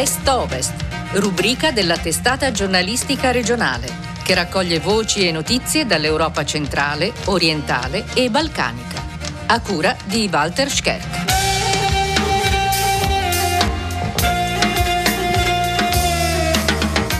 Est-Ovest, rubrica della testata giornalistica regionale, che raccoglie voci e notizie dall'Europa centrale, orientale e balcanica. A cura di Walter Scherk.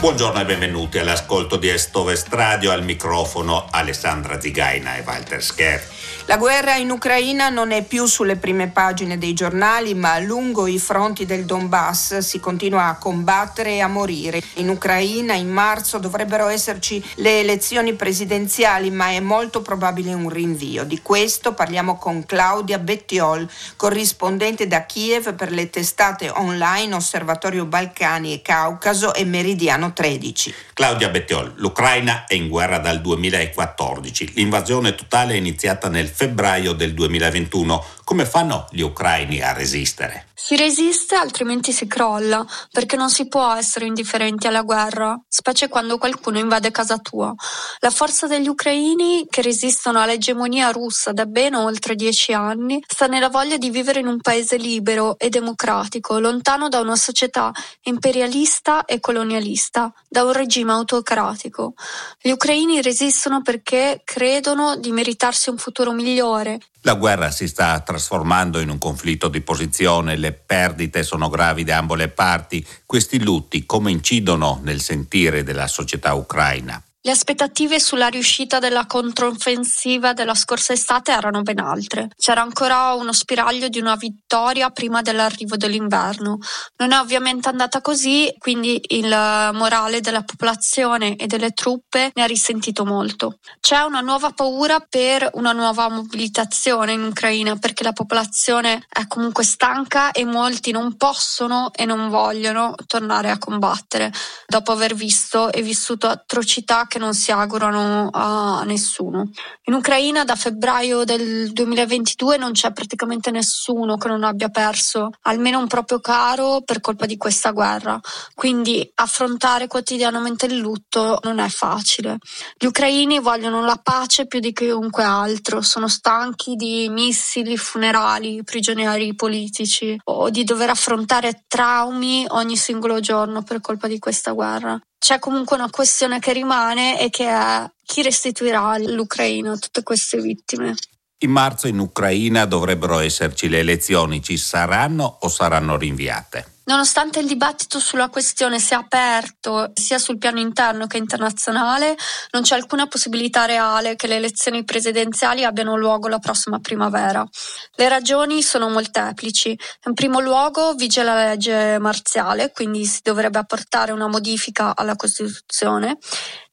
Buongiorno e benvenuti all'ascolto di Est-Ovest Radio, al microfono Alessandra Zigaina e Walter Scherk. La guerra in Ucraina non è più sulle prime pagine dei giornali, ma lungo i fronti del Donbass si continua a combattere e a morire. In Ucraina in marzo dovrebbero esserci le elezioni presidenziali, ma è molto probabile un rinvio. Di questo parliamo con Claudia Bettiol, corrispondente da Kiev per le testate online Osservatorio Balcani e Caucaso e Meridiano 13. Claudia Bettiol, l'Ucraina è in guerra dal 2014. L'invasione totale è iniziata nel febbraio del 2021. Come fanno gli ucraini a resistere? Si resiste altrimenti si crolla, perché non si può essere indifferenti alla guerra, specie quando qualcuno invade casa tua. La forza degli ucraini, che resistono all'egemonia russa da ben oltre dieci anni, sta nella voglia di vivere in un paese libero e democratico, lontano da una società imperialista e colonialista, da un regime autocratico. Gli ucraini resistono perché credono di meritarsi un futuro migliore la guerra si sta trasformando in un conflitto di posizione, le perdite sono gravi da ambo le parti. Questi lutti come incidono nel sentire della società ucraina? Le aspettative sulla riuscita della controffensiva della scorsa estate erano ben altre. C'era ancora uno spiraglio di una vittoria prima dell'arrivo dell'inverno. Non è ovviamente andata così, quindi il morale della popolazione e delle truppe ne ha risentito molto. C'è una nuova paura per una nuova mobilitazione in Ucraina perché la popolazione è comunque stanca e molti non possono e non vogliono tornare a combattere dopo aver visto e vissuto atrocità che non si augurano a nessuno. In Ucraina da febbraio del 2022 non c'è praticamente nessuno che non abbia perso almeno un proprio caro per colpa di questa guerra, quindi affrontare quotidianamente il lutto non è facile. Gli ucraini vogliono la pace più di chiunque altro, sono stanchi di missili, funerali, prigionieri politici o di dover affrontare traumi ogni singolo giorno per colpa di questa guerra c'è comunque una questione che rimane e che è chi restituirà all'Ucraina tutte queste vittime. In marzo in Ucraina dovrebbero esserci le elezioni, ci saranno o saranno rinviate? Nonostante il dibattito sulla questione sia aperto sia sul piano interno che internazionale, non c'è alcuna possibilità reale che le elezioni presidenziali abbiano luogo la prossima primavera. Le ragioni sono molteplici. In primo luogo vige la legge marziale, quindi si dovrebbe apportare una modifica alla Costituzione.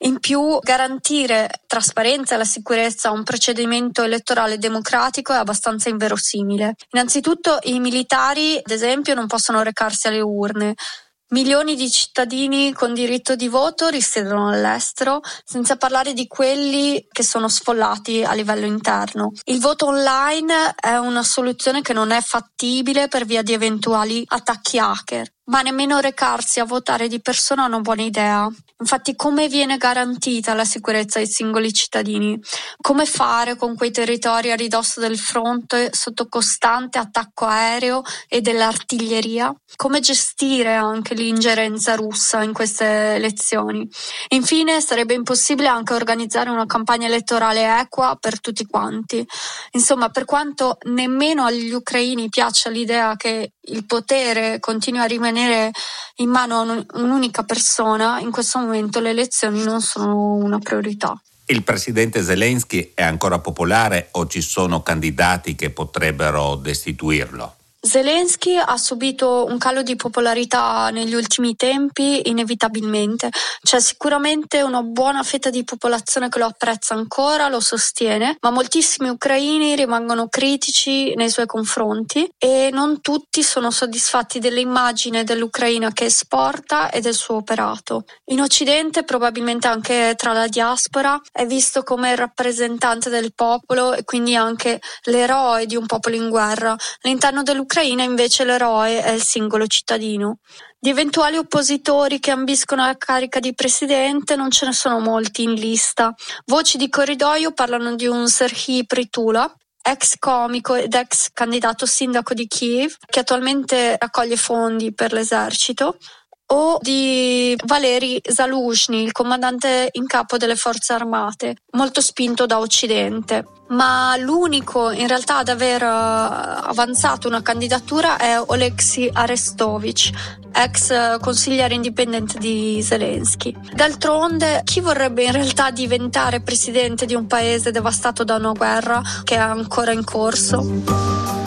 In più, garantire trasparenza e la sicurezza a un procedimento elettorale democratico è abbastanza inverosimile. Innanzitutto i militari, ad esempio, non possono recarsi recarsi alle urne. Milioni di cittadini con diritto di voto risiedono all'estero, senza parlare di quelli che sono sfollati a livello interno. Il voto online è una soluzione che non è fattibile per via di eventuali attacchi hacker ma nemmeno recarsi a votare di persona è una buona idea. Infatti come viene garantita la sicurezza ai singoli cittadini? Come fare con quei territori a ridosso del fronte sotto costante attacco aereo e dell'artiglieria? Come gestire anche l'ingerenza russa in queste elezioni? Infine sarebbe impossibile anche organizzare una campagna elettorale equa per tutti quanti. Insomma, per quanto nemmeno agli ucraini piaccia l'idea che il potere continui a rimanere in mano a un'unica persona, in questo momento le elezioni non sono una priorità. Il presidente Zelensky è ancora popolare o ci sono candidati che potrebbero destituirlo? Zelensky ha subito un calo di popolarità negli ultimi tempi, inevitabilmente. C'è sicuramente una buona fetta di popolazione che lo apprezza ancora, lo sostiene, ma moltissimi ucraini rimangono critici nei suoi confronti e non tutti sono soddisfatti dell'immagine dell'Ucraina che esporta e del suo operato. In Occidente, probabilmente anche tra la diaspora, è visto come il rappresentante del popolo e quindi anche l'eroe di un popolo in guerra. All'interno dell'Ucraina Ucraina invece l'eroe è il singolo cittadino. Di eventuali oppositori che ambiscono alla carica di presidente non ce ne sono molti in lista. Voci di corridoio parlano di un Serhii Pritula, ex comico ed ex candidato sindaco di Kiev, che attualmente raccoglie fondi per l'esercito, o di Valeri Zaluzhny, il comandante in capo delle forze armate, molto spinto da Occidente. Ma l'unico in realtà ad aver eh, avanzato una candidatura è Oleksiy Arestovich, ex consigliere indipendente di Zelensky. D'altronde, chi vorrebbe in realtà diventare presidente di un paese devastato da una guerra che è ancora in corso?